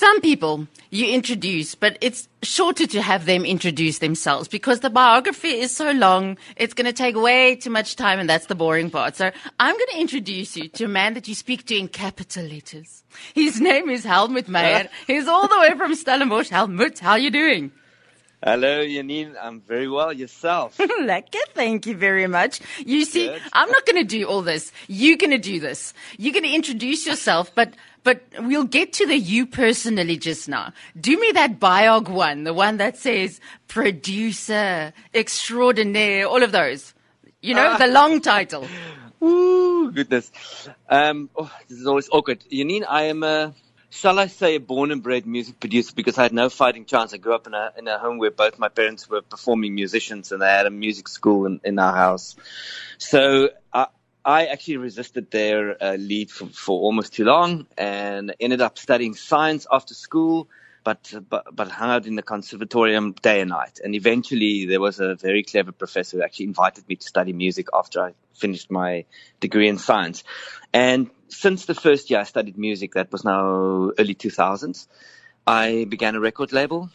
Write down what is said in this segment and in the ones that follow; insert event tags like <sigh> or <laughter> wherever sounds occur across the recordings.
Some people you introduce, but it's shorter to have them introduce themselves because the biography is so long. It's going to take way too much time and that's the boring part. So I'm going to introduce you to a man that you speak to in capital letters. His name is Helmut Meijer. <laughs> He's all the way from Stellenbosch. Helmut, how are you doing? Hello, Janine. I'm very well. Yourself? <laughs> Lekker. Thank you very much. You see, Good. I'm not going to do all this. You're going to do this. You're going to introduce yourself, but but we'll get to the you personally just now. Do me that biog one, the one that says producer extraordinaire, all of those. You know, uh, the long title. <laughs> Ooh, goodness. Um, oh, this is always awkward. Janine, I am a shall I say, a born and bred music producer because I had no fighting chance. I grew up in a in a home where both my parents were performing musicians and they had a music school in, in our house. So I, I actually resisted their uh, lead for, for almost too long and ended up studying science after school but, but but hung out in the conservatorium day and night. And eventually, there was a very clever professor who actually invited me to study music after I finished my degree in science. And since the first year I studied music, that was now early 2000s, I began a record label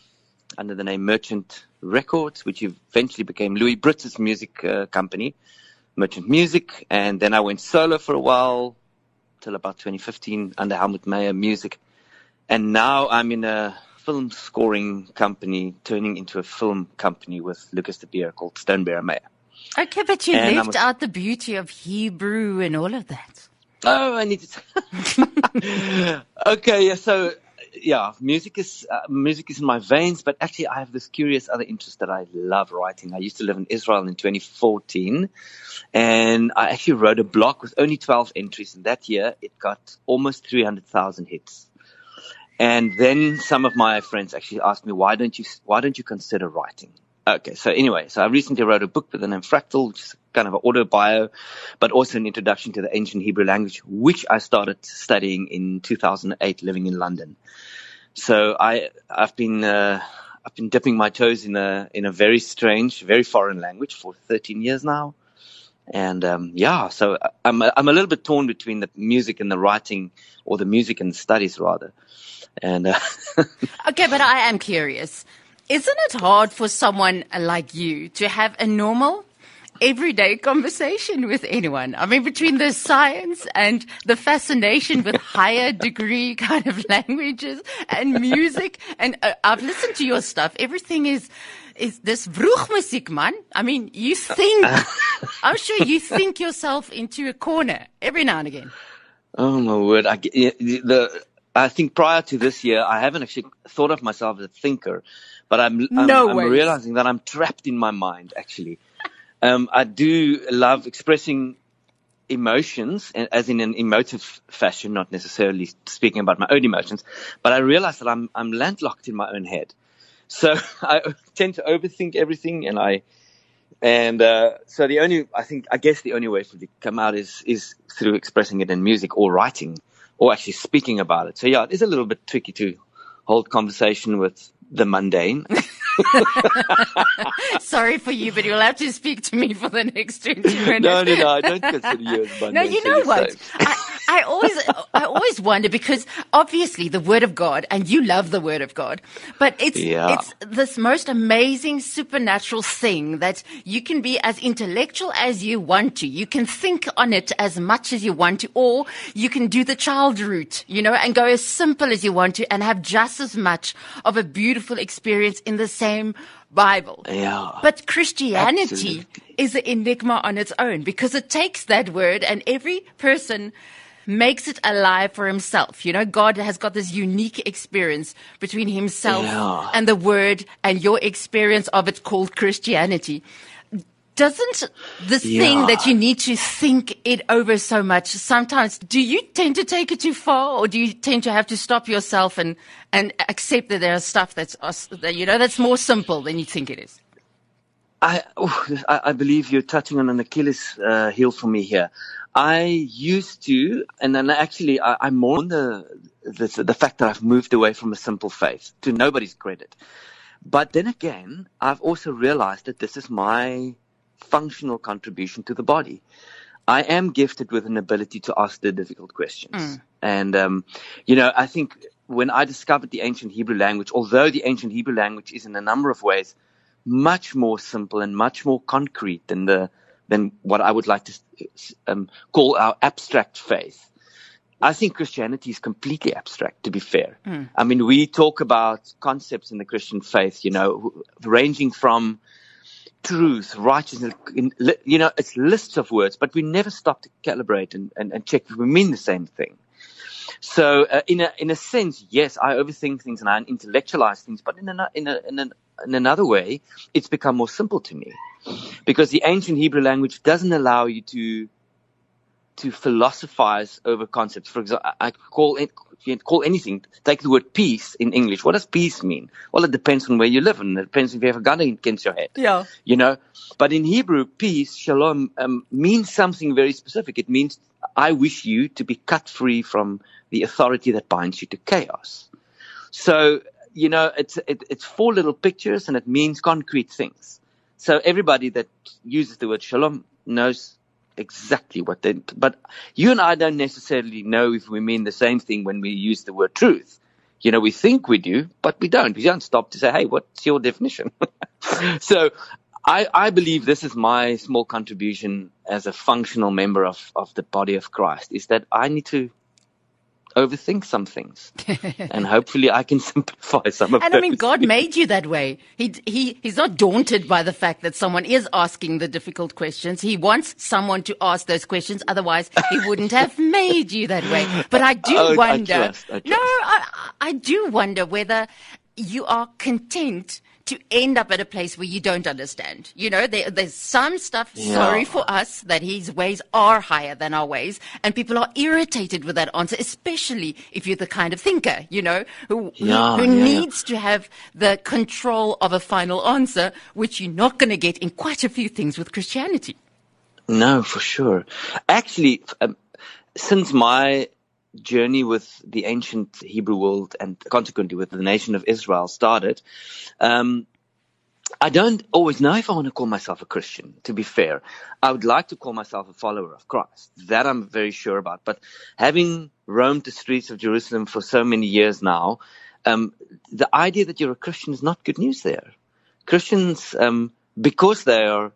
under the name Merchant Records, which eventually became Louis Brittz's music uh, company, Merchant Music. And then I went solo for a while till about 2015 under Helmut Meijer Music. And now I'm in a film scoring company turning into a film company with Lucas de Beer called Stonebearer Meijer. Okay, but you and left out the beauty of Hebrew and all of that. Oh, I need to. <laughs> okay, yeah. So, yeah, music is uh, music is in my veins, but actually, I have this curious other interest that I love writing. I used to live in Israel in 2014, and I actually wrote a blog with only 12 entries, and that year it got almost 300,000 hits. And then some of my friends actually asked me, why don't you, why don't you consider writing? Okay. So anyway, so I recently wrote a book with the name Fractal, which is kind of an auto bio, but also an introduction to the ancient Hebrew language, which I started studying in 2008 living in London. So I, I've been, uh, I've been dipping my toes in a, in a very strange, very foreign language for 13 years now. And, um, yeah, so I'm, I'm a little bit torn between the music and the writing or the music and the studies rather. And uh, <laughs> okay, but I am curious. Isn't it hard for someone like you to have a normal, everyday conversation with anyone? I mean, between the science and the fascination with <laughs> higher degree kind of languages and music, and uh, I've listened to your stuff. Everything is is this vroegmuziek, man. I mean, you think, <laughs> I'm sure you think yourself into a corner every now and again. Oh my word! I, the I think prior to this year, I haven't actually thought of myself as a thinker, but I'm, I'm, no I'm realizing that I'm trapped in my mind, actually. Um, I do love expressing emotions as in an emotive fashion, not necessarily speaking about my own emotions, but I realize that I'm, I'm landlocked in my own head. So <laughs> I tend to overthink everything and I, and, uh, so the only, I think, I guess the only way for it to come out is, is through expressing it in music or writing or actually speaking about it. So yeah, it is a little bit tricky to hold conversation with the mundane. <laughs> Sorry for you, but you'll have to speak to me for the next 20 minutes. No, no, no, I don't consider you as <laughs> mundane. No, you know what? I, I always, I always wonder because obviously the word of God and you love the word of God, but it's, yeah. it's this most amazing supernatural thing that you can be as intellectual as you want to. You can think on it as much as you want to, or you can do the child route, you know, and go as simple as you want to and have just as much of a beautiful experience in the same Bible. Yeah. But Christianity absolutely. is an enigma on its own because it takes that word and every person makes it alive for himself. You know, God has got this unique experience between himself yeah. and the word and your experience of it called Christianity. Doesn't this yeah. thing that you need to think it over so much sometimes, do you tend to take it too far or do you tend to have to stop yourself and, and accept that there's stuff that's, that, you know, that's more simple than you think it is? I, oh, I believe you're touching on an Achilles uh, heel for me here. I used to, and then actually I, more on the, the, the fact that I've moved away from a simple faith to nobody's credit. But then again, I've also realized that this is my functional contribution to the body. I am gifted with an ability to ask the difficult questions. Mm. And, um, you know, I think when I discovered the ancient Hebrew language, although the ancient Hebrew language is in a number of ways much more simple and much more concrete than the than what I would like to um, call our abstract faith. I think Christianity is completely abstract, to be fair. Mm. I mean, we talk about concepts in the Christian faith, you know, ranging from truth, righteousness, you know, it's lists of words, but we never stop to calibrate and, and, and check if we mean the same thing. So, uh, in a in a sense, yes, I overthink things and I intellectualize things, but in a in a in, a, in another way, it's become more simple to me, because the ancient Hebrew language doesn't allow you to to philosophize over concepts. For example, I call it, call anything. Take the word peace in English. What does peace mean? Well, it depends on where you live, and it depends if you have a gun against your head. Yeah. You know, but in Hebrew, peace, shalom, um, means something very specific. It means I wish you to be cut free from the authority that binds you to chaos. So, you know, it's, it, it's four little pictures and it means concrete things. So everybody that uses the word shalom knows exactly what they, but you and I don't necessarily know if we mean the same thing when we use the word truth. You know, we think we do, but we don't. We don't stop to say, hey, what's your definition? <laughs> so I, I believe this is my small contribution as a functional member of, of the body of Christ is that I need to overthink some things, <laughs> and hopefully I can <laughs> simplify some of. And those. I mean, God made you that way. He he he's not daunted by the fact that someone is asking the difficult questions. He wants someone to ask those questions. Otherwise, he wouldn't <laughs> have made you that way. But I do oh, wonder. I trust, I trust. No, I I do wonder whether you are content to end up at a place where you don't understand. You know, there, there's some stuff, yeah. sorry for us, that his ways are higher than our ways. And people are irritated with that answer, especially if you're the kind of thinker, you know, who, yeah, who, yeah, needs to have the control of a final answer, which you're not going to get in quite a few things with Christianity. No, for sure. Actually, um, since my journey with the ancient Hebrew world and consequently with the nation of Israel started, um, I don't always know if I want to call myself a Christian, to be fair. I would like to call myself a follower of Christ. That I'm very sure about. But having roamed the streets of Jerusalem for so many years now, um, the idea that you're a Christian is not good news there. Christians, um, because they are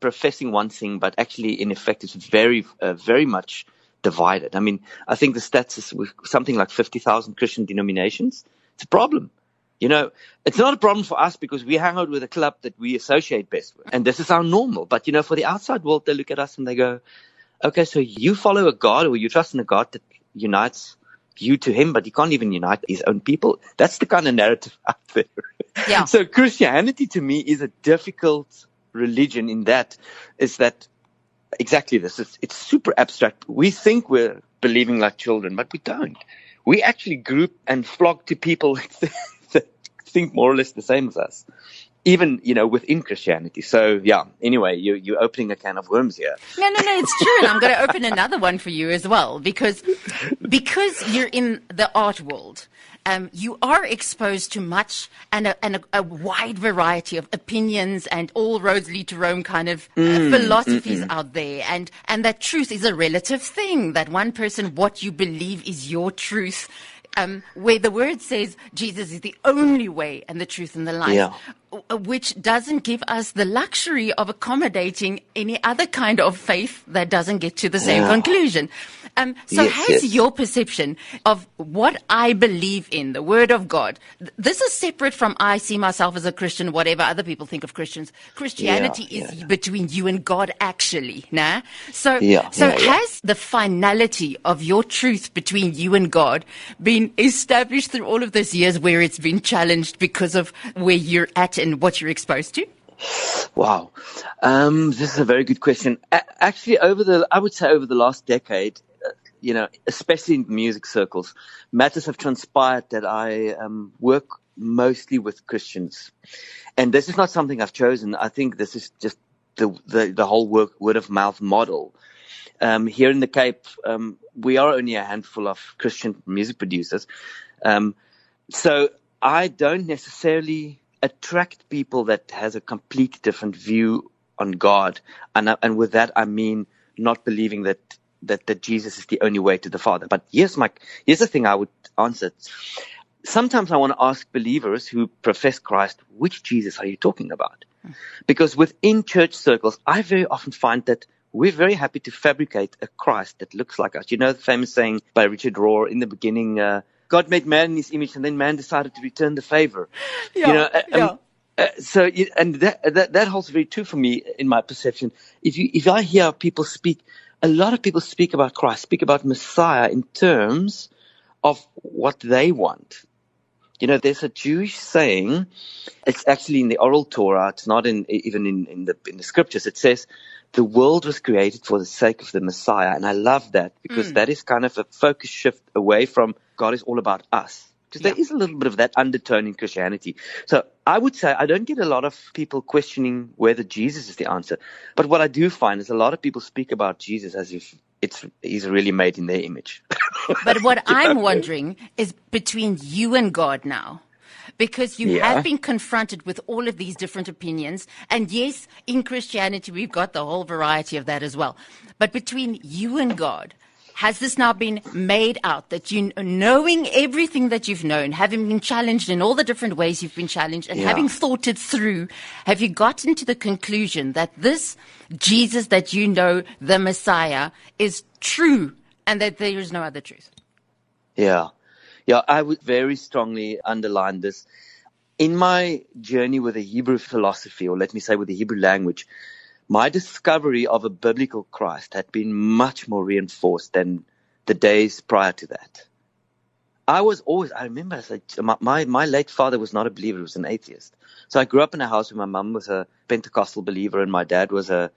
professing one thing, but actually in effect it's very, uh, very much divided. I mean, I think the stats is something like 50,000 Christian denominations. It's a problem. You know, it's not a problem for us because we hang out with a club that we associate best with. And this is our normal. But, you know, for the outside world, they look at us and they go, okay, so you follow a God or you trust in a God that unites you to him, but he can't even unite his own people. That's the kind of narrative <laughs> out there. Yeah. so Christianity to me is a difficult religion in that is that exactly this. It's, it's super abstract. We think we're believing like children, but we don't. We actually group and flock to people <laughs> that think more or less the same as us, even you know within Christianity. So yeah. Anyway, you you're opening a can of worms here. No, no, no. It's true, and I'm going to open another one for you as well because because you're in the art world um, you are exposed to much and, a, and a, a, wide variety of opinions and all roads lead to Rome kind of uh, mm, philosophies mm, mm. out there. And, and that truth is a relative thing that one person, what you believe is your truth. Um, where the word says Jesus is the only way and the truth and the life. Yeah which doesn't give us the luxury of accommodating any other kind of faith that doesn't get to the same yeah. conclusion. Um, so yes, has yes. your perception of what I believe in, the word of God, this is separate from I see myself as a Christian, whatever other people think of Christians. Christianity yeah, is yeah, between you and God actually, nah? So, so has the finality of your truth between you and God been established through all of those years where it's been challenged because of where you're at and what you're exposed to? Wow, um, this is a very good question. A- actually, over the I would say over the last decade, uh, you know, especially in music circles, matters have transpired that I um, work mostly with Christians, and this is not something I've chosen. I think this is just the the, the whole work, word of mouth model. Um, here in the Cape, um, we are only a handful of Christian music producers, um, so I don't necessarily attract people that has a completely different view on God. And, and with that, I mean not believing that, that, that Jesus is the only way to the Father. But here's my, here's the thing I would answer. sometimes I want to ask believers who profess Christ, which Jesus are you talking about? Because within church circles, I very often find that we're very happy to fabricate a Christ that looks like us. You know the famous saying by Richard Rohr in the beginning, uh, God made man in his image and then man decided to return the favor. Yeah, you know, yeah. Uh, so, and that, that, that holds very true for me in my perception. If you, if I hear people speak, a lot of people speak about Christ, speak about Messiah in terms of what they want. You know, there's a Jewish saying. It's actually in the oral Torah. It's not in even in, in the in the scriptures. It says, "The world was created for the sake of the Messiah," and I love that because mm. that is kind of a focus shift away from God is all about us because yeah. there is a little bit of that undertone in Christianity. So I would say I don't get a lot of people questioning whether Jesus is the answer. But what I do find is a lot of people speak about Jesus as if it's he's really made in their image. but what <laughs> I'm wondering is between you and God now. Because you yeah. have been confronted with all of these different opinions. And yes, in Christianity, we've got the whole variety of that as well. But between you and God, has this now been made out that you, knowing everything that you've known, having been challenged in all the different ways you've been challenged and yeah. having thought it through, have you gotten to the conclusion that this Jesus that you know, the Messiah, is true and that there is no other truth? Yeah. Yeah, I would very strongly underline this. In my journey with the Hebrew philosophy, or let me say with the Hebrew language, my discovery of a biblical Christ had been much more reinforced than the days prior to that. I was always, I remember, my, my, my late father was not a believer, he was an atheist. So I grew up in a house where my mum was a Pentecostal believer and my dad was a,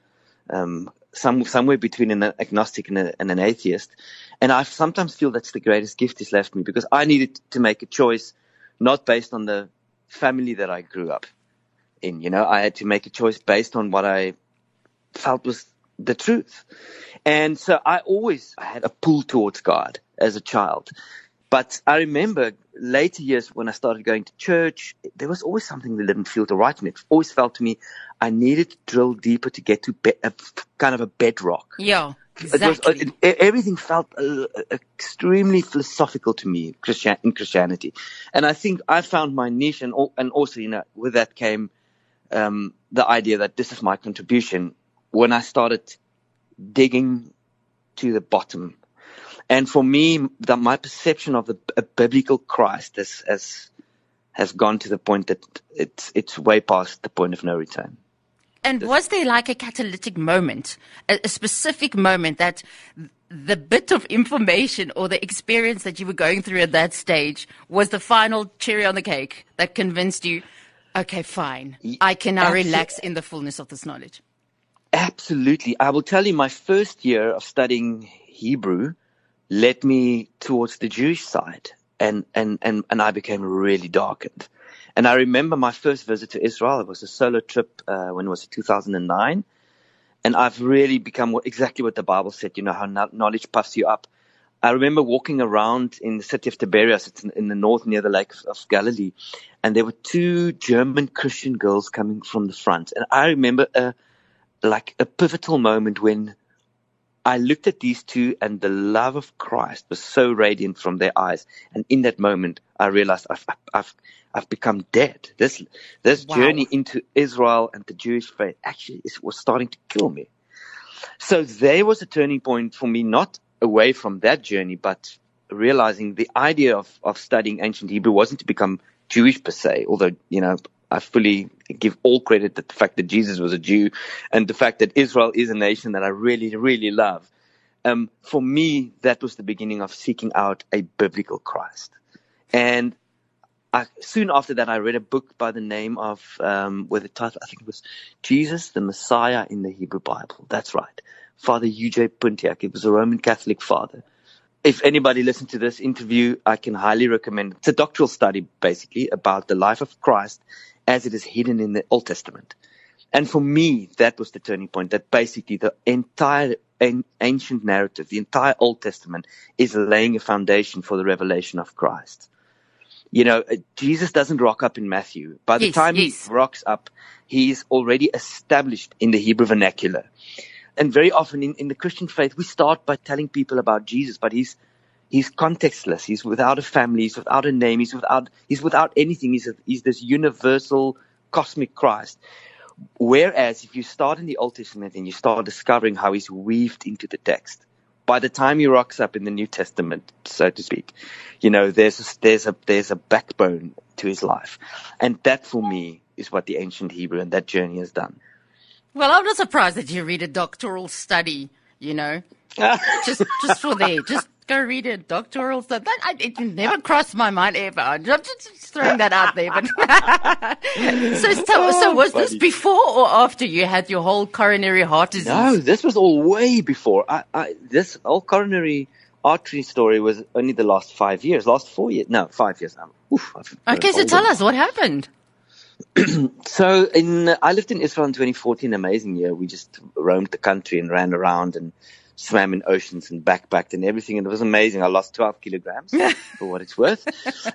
um, some, somewhere between an agnostic and, a, and an atheist. And I sometimes feel that's the greatest gift he's left me because I needed to make a choice not based on the family that I grew up in. You know, I had to make a choice based on what I felt was the truth. And so I always had a pull towards God as a child. But I remember later years when I started going to church, there was always something that didn't feel right. And it always felt to me I needed to drill deeper to get to be- a, kind of a bedrock. Yeah. Exactly. It was, it, everything felt uh, extremely philosophical to me Christian, in Christianity. And I think I found my niche and, and also, you know, with that came um, the idea that this is my contribution when I started digging to the bottom. And for me, the, my perception of the, a biblical Christ has, has, has gone to the point that it's, it's way past the point of no return. And was there like a catalytic moment, a, a specific moment that the bit of information or the experience that you were going through at that stage was the final cherry on the cake that convinced you, okay, fine, I can now relax in the fullness of this knowledge? Absolutely. I will tell you, my first year of studying Hebrew led me towards the Jewish side, and, and, and, and I became really darkened. And I remember my first visit to Israel. It was a solo trip uh, when it was 2009. And I've really become exactly what the Bible said, you know, how knowledge puffs you up. I remember walking around in the city of Tiberias, it's in, the north near the Lake of Galilee, and there were two German Christian girls coming from the front. And I remember a, like a pivotal moment when I looked at these two and the love of Christ was so radiant from their eyes. And in that moment, I realized I've, I've, I've become dead. This, this wow. journey into Israel and the Jewish faith actually was starting to kill me. So there was a turning point for me, not away from that journey, but realizing the idea of, of studying ancient Hebrew wasn't to become Jewish per se, although, you know, I fully give all credit to the fact that Jesus was a Jew and the fact that Israel is a nation that I really, really love. Um, for me, that was the beginning of seeking out a biblical Christ. And I, soon after that, I read a book by the name of, um, with the title, I think it was Jesus, the Messiah in the Hebrew Bible. That's right. Father UJ Puntiac. It was a Roman Catholic father if anybody listened to this interview, I can highly recommend it. It's a doctoral study, basically, about the life of Christ as it is hidden in the Old Testament. And for me, that was the turning point that basically the entire ancient narrative, the entire Old Testament is laying a foundation for the revelation of Christ. You know, uh, Jesus doesn't rock up in Matthew. By the yes, time yes. he rocks up, he's already established in the Hebrew vernacular. And very often in, in the Christian faith, we start by telling people about Jesus, but he's, he's contextless. He's without a family. He's without a name. He's without he's without anything. He's a, he's this universal cosmic Christ. Whereas if you start in the Old Testament and you start discovering how he's weaved into the text, by the time he rocks up in the New Testament, so to speak, you know, there's a, there's a there's a backbone to his life, and that for me is what the ancient Hebrew and that journey has done. Well, I'm not surprised that you read a doctoral study. You know, <laughs> just just for there, just go read a doctoral stuff. That I, it never crossed my mind ever. I'm just throwing that out there. But <laughs> so, so, so oh, was this before or after you had your whole coronary heart disease? No, this was all way before. I, I, this whole coronary artery story was only the last five years, last four years. No, five years now. Okay, so tell us what happened. <clears throat> so in I lived in Israel in 2014, amazing year. We just roamed the country and ran around and swam in oceans and backpacked and everything, and it was amazing. I lost 12 kilograms <laughs> for what it's worth,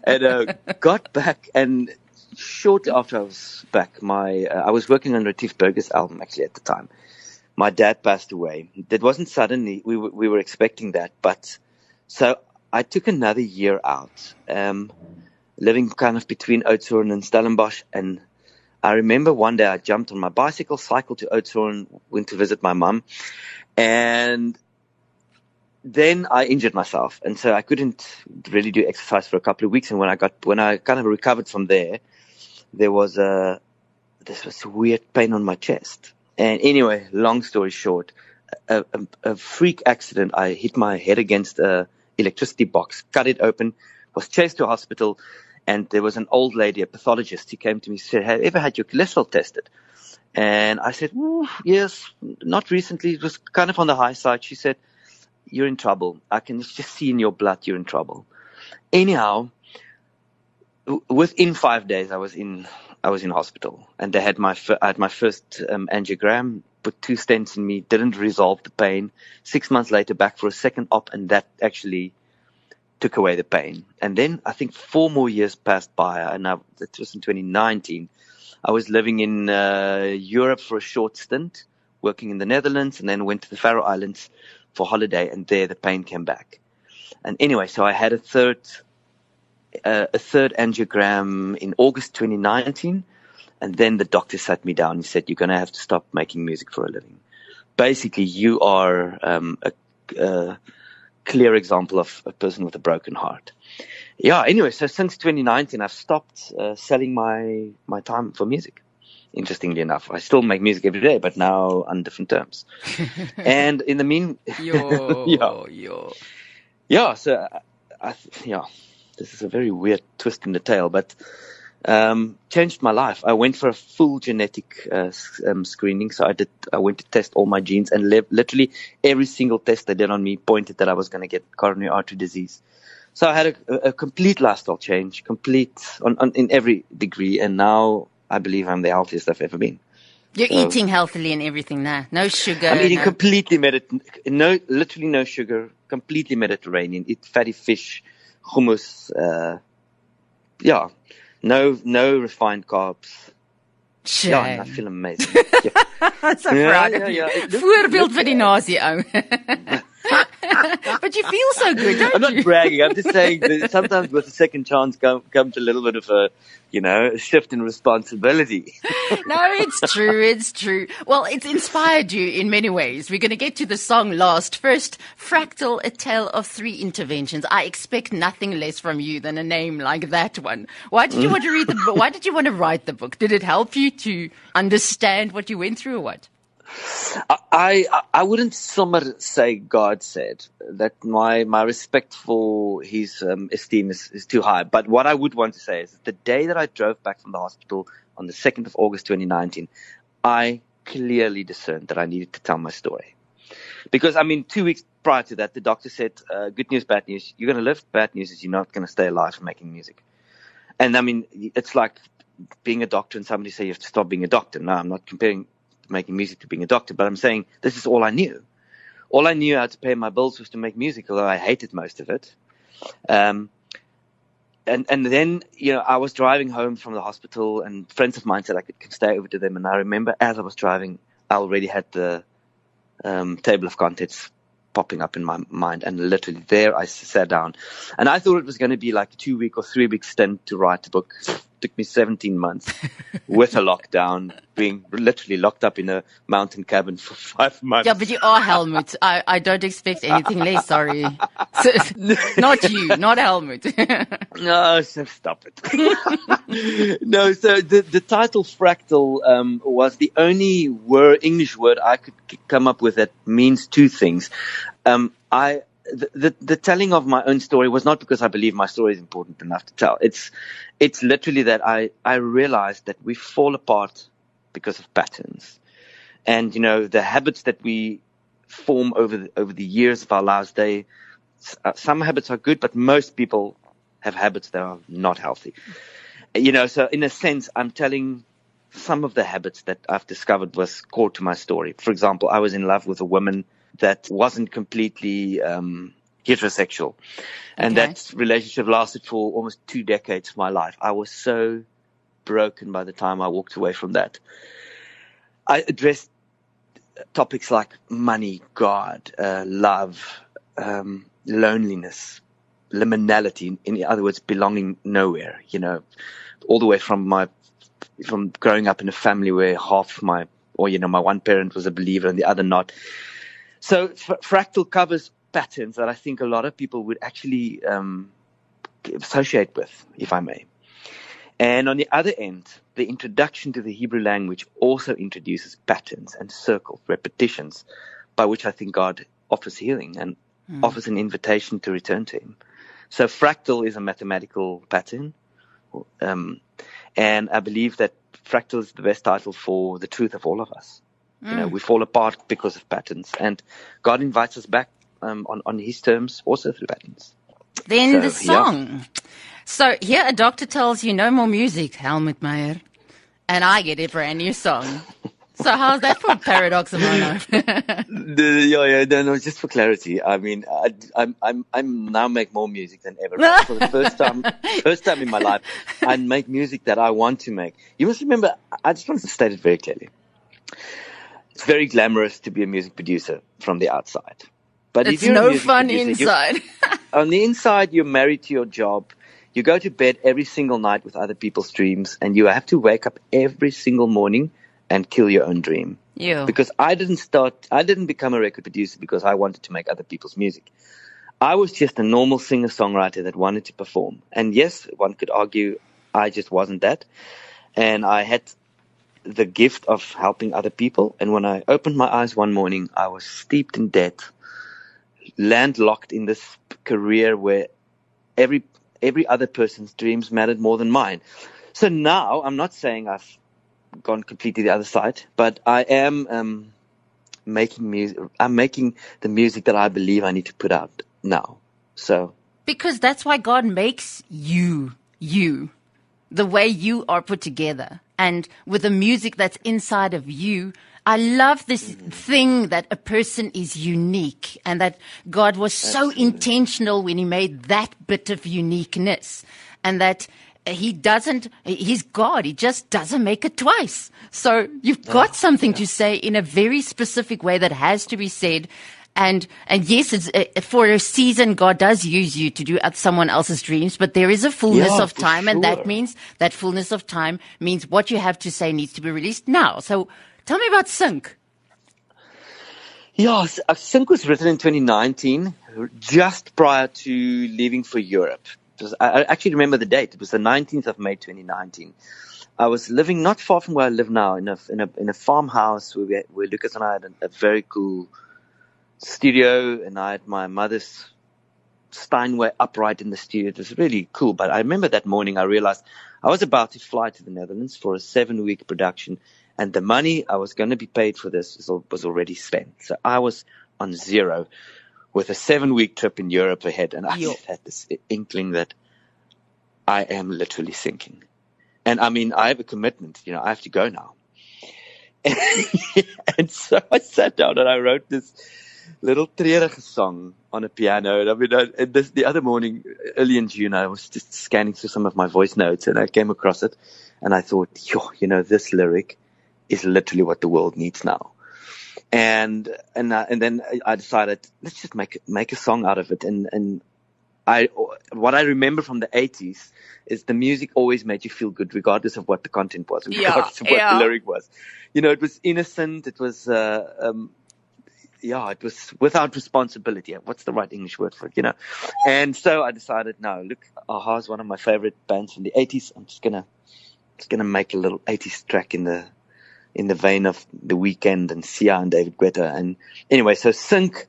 and uh, got back. And shortly after I was back, my uh, I was working on Retief Burger's album actually at the time. My dad passed away. It wasn't suddenly. We we were expecting that, but so I took another year out, um, living kind of between Oudtshoorn and Stellenbosch, and I remember one day I jumped on my bicycle, cycled to Oudtshoorn, went to visit my mum, and then I injured myself, and so I couldn't really do exercise for a couple of weeks. And when I got when I kind of recovered from there, there was a this was a weird pain on my chest. And anyway, long story short, a, a, a freak accident. I hit my head against a electricity box, cut it open, was chased to hospital, and there was an old lady, a pathologist, who came to me and said, "Have you ever had your cholesterol tested?" And I said, yes, not recently. It was kind of on the high side. She said, you're in trouble. I can just see in your blood you're in trouble. Anyhow, within five days, I was in, I was in hospital and they had my, I had my first um, angiogram, put two stents in me, didn't resolve the pain. Six months later, back for a second op and that actually took away the pain. And then I think four more years passed by and I, that was in 2019 I was living in uh, Europe for a short stint, working in the Netherlands, and then went to the Faroe Islands for holiday, and there the pain came back. And anyway, so I had a third uh, a third angiogram in August 2019, and then the doctor sat me down and said, "You're going to have to stop making music for a living. Basically, you are um, a, a clear example of a person with a broken heart." yeah, anyway, so since 2019, I've stopped uh, selling my my time for music. Interestingly enough, I still make music every day, but now on different terms. <laughs> and in the mean, yo, <laughs> yeah, yo. yeah. So, I, yeah, this is a very weird twist in the tale, but um, changed my life. I went for a full genetic uh, um, screening. So I did. I went to test all my genes, and li- literally every single test they did on me pointed that I was going to get coronary artery disease. So I had a, a complete lifestyle change, complete on, on, in every degree, and now I believe I'm the healthiest I've ever been. You're so, eating healthily and everything now. No sugar. I'm eating no... completely Mediterranean, no, literally no sugar, completely Mediterranean. Eat fatty fish, hummus, uh, yeah, no, no refined carbs. Shame. Ja, I feel amazing. <laughs> Yeah. so ja, proud ja, of you. Ja. Voorbeeld vir die nasie ou. <laughs> but you feel so good, don't I'm not you? bragging. I'm just saying that sometimes with a second chance come, comes a little bit of a, you know, a shift in responsibility. no, it's true. It's true. Well, it's inspired you in many ways. We're going to get to the song last. First, Fractal, a tale of three interventions. I expect nothing less from you than a name like that one. Why did you want to read the book? Why did you want to write the book? Did it help you to understand what you went through or what? I, I wouldn't so say God said that my my respect for his um, esteem is, is too high. But what I would want to say is that the day that I drove back from the hospital on the second of August 2019, I clearly discerned that I needed to tell my story. Because I mean, two weeks prior to that, the doctor said, uh, "Good news, bad news. You're going to live. Bad news is you're not going to stay alive from making music." And I mean, it's like being a doctor and somebody say you have to stop being a doctor. No, I'm not comparing making music to being a doctor, but I'm saying this is all I knew. All I knew how to pay my bills was to make music, although I hated most of it. Um, and and then you know I was driving home from the hospital, and friends of mine said I could stay over to them. And I remember as I was driving, I already had the um, table of contents popping up in my mind. And literally there I sat down and I thought it was going to be like a two week or three week stint to write a book. Took me 17 months with a lockdown, being literally locked up in a mountain cabin for <laughs> five months. Yeah, but you are Helmut. I, I don't expect anything less. Sorry. So, <laughs> <laughs> not you, not Helmut. no, so stop it. no, so the, the title fractal um, was the only word, English word I could come up with that means two things. Um, I the, the, telling of my own story was not because I believe my story is important enough to tell. It's it's literally that I I realized that we fall apart because of patterns, and you know the habits that we form over the, over the years of our lives. They uh, some habits are good, but most people have habits that are not healthy. You know, so in a sense, I'm telling some of the habits that I've discovered was core to my story. For example, I was in love with a woman that wasn't completely um, heterosexual. And okay. that relationship lasted for almost two decades of my life. I was so broken by the time I walked away from that. I addressed topics like money, God, uh, love, um, loneliness, liminality. In other words, belonging nowhere, you know, all the way from my, from growing up in a family where half my, or, you know, my one parent was a believer and the other not so f- fractal covers patterns that I think a lot of people would actually um, associate with, if I may. And on the other end, the introduction to the Hebrew language also introduces patterns and circles, repetitions, by which I think God offers healing and mm. offers an invitation to return to Him. So fractal is a mathematical pattern. Um, and I believe that fractal is the best title for the truth of all of us. Mm. You know, mm. we fall apart because of patterns, and God invites us back um, on on His terms, also through patterns. Then so, the song. Yeah. So here, a doctor tells you no more music, Helmut Meijer, and I get a brand new song. So how's that for paradox my life? <laughs> the, yeah, yeah, no, no, just for clarity. I mean, I, I'm, I'm, I'm now make more music than ever. <laughs> for the first time, first time in my life, I make music that I want to make. You must remember, I just want to state it very clearly it's very glamorous to be a music producer from the outside. But it's no fun producer, inside. <laughs> on the inside, you're married to your job. You go to bed every single night with other people's dreams, and you have to wake up every single morning and kill your own dream. Yeah. Because I didn't start, I didn't become a record producer because I wanted to make other people's music. I was just a normal singer songwriter that wanted to perform. And yes, one could argue I just wasn't that. And I had the gift of helping other people. And when I opened my eyes one morning, I was steeped in debt, landlocked in this career where every every other person's dreams mattered more than mine. So now I'm not saying I've gone completely the other side, but I am um, making music. I'm making the music that I believe I need to put out now. So because that's why God makes you you the way you are put together and with the music that's inside of you. I love this thing that a person is unique and that God was so Absolutely. intentional when he made that bit of uniqueness and that he doesn't, he's God. He just doesn't make it twice. So you've ah, got something to say in a very specific way that has to be said. And, and yes, it's uh, for a season, God does use you to do at someone else's dreams, but there is a fullness yeah, of time. Sure. And that means that fullness of time means what you have to say needs to be released now. So tell me about Sink. Yeah, uh, Sink was written in 2019, just prior to leaving for Europe. Was, I actually remember the date. It was the 19th of May 2019. I was living not far from where I live now, in a in a in a farmhouse where, we, where Lucas and I had a, a very cool studio and I had my mother's Steinway upright in the studio. It was really cool. But I remember that morning I realized I was about to fly to the Netherlands for a seven week production and the money I was going to be paid for this was already spent. So I was on zero with a seven week trip in Europe ahead. And I just had this inkling that I am literally sinking. And I mean, I have a commitment, you know, I have to go now. <laughs> and so I sat down and I wrote this little treurige song on a piano. And I mean, I, this, the other morning, early in June, I was just scanning through some of my voice notes and I came across it and I thought, yo, you know, this lyric is literally what the world needs now. and and uh, and then I decided let's just make make a song out of it. And and I what I remember from the 80s is the music always made you feel good, regardless of what the content was, regardless yeah, of what yeah. the lyric was. You know, it was innocent. It was. Uh, um, yeah, it was without responsibility. What's the right English word for it? You know, and so I decided, no, look, a-ha is one of my favorite bands from the 80s. I'm just gonna, just gonna make a little 80s track in the, in the vein of The Weeknd and Sia and David Guetta. And anyway, so Sink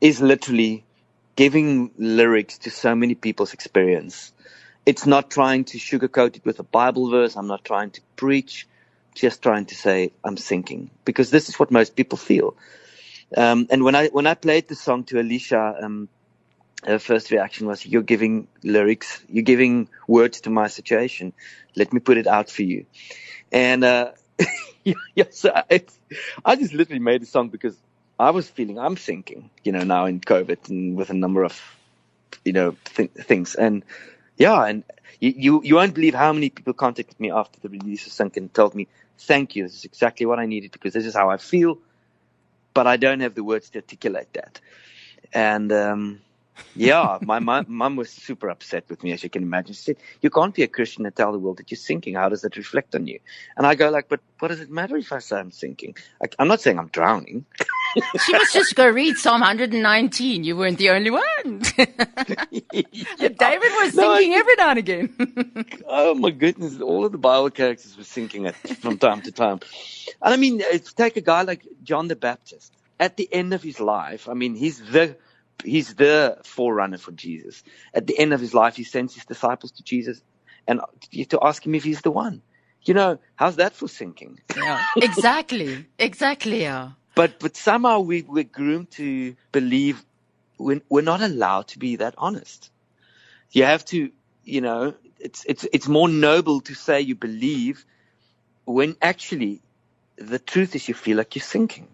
is literally giving lyrics to so many people's experience. It's not trying to sugarcoat it with a Bible verse. I'm not trying to preach, just trying to say I'm sinking because this is what most people feel. Um, and when I when I played the song to Alicia, um, her first reaction was, "You're giving lyrics, you're giving words to my situation. Let me put it out for you." And uh, <laughs> yeah, so I, I just literally made the song because I was feeling I'm thinking, you know, now in COVID and with a number of, you know, th- things. And yeah, and you, you you won't believe how many people contacted me after the release of Sink and told me, "Thank you, this is exactly what I needed because this is how I feel." But I don't have the words to articulate that. And um, yeah, <laughs> my mum was super upset with me, as you can imagine. She said, "You can't be a Christian and tell the world that you're sinking. How does that reflect on you?" And I go like, "But what does it matter if I say I'm sinking? I, I'm not saying I'm drowning." <laughs> she must just go read Psalm 119. You weren't the only one. yeah. <laughs> <laughs> David was no, sinking I, every now and again. <laughs> oh my goodness! All of the Bible characters were sinking it from time to time. And I mean, take a guy like John the Baptist. At the end of his life, I mean, he's the he's the forerunner for Jesus. At the end of his life, he sends his disciples to Jesus and to ask him if he's the one. You know, how's that for sinking? Yeah, exactly, exactly. Yeah. But but somehow we we're groomed to believe we're, we're not allowed to be that honest. You have to, you know, it's it's it's more noble to say you believe when actually the truth is you feel like you're sinking.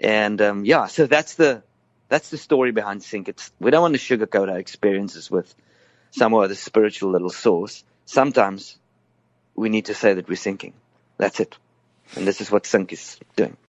And um, yeah, so that's the that's the story behind Sink. It's we don't want to sugarcoat our experiences with some other spiritual little source. Sometimes we need to say that we're sinking. That's it. And this is what Sink is doing.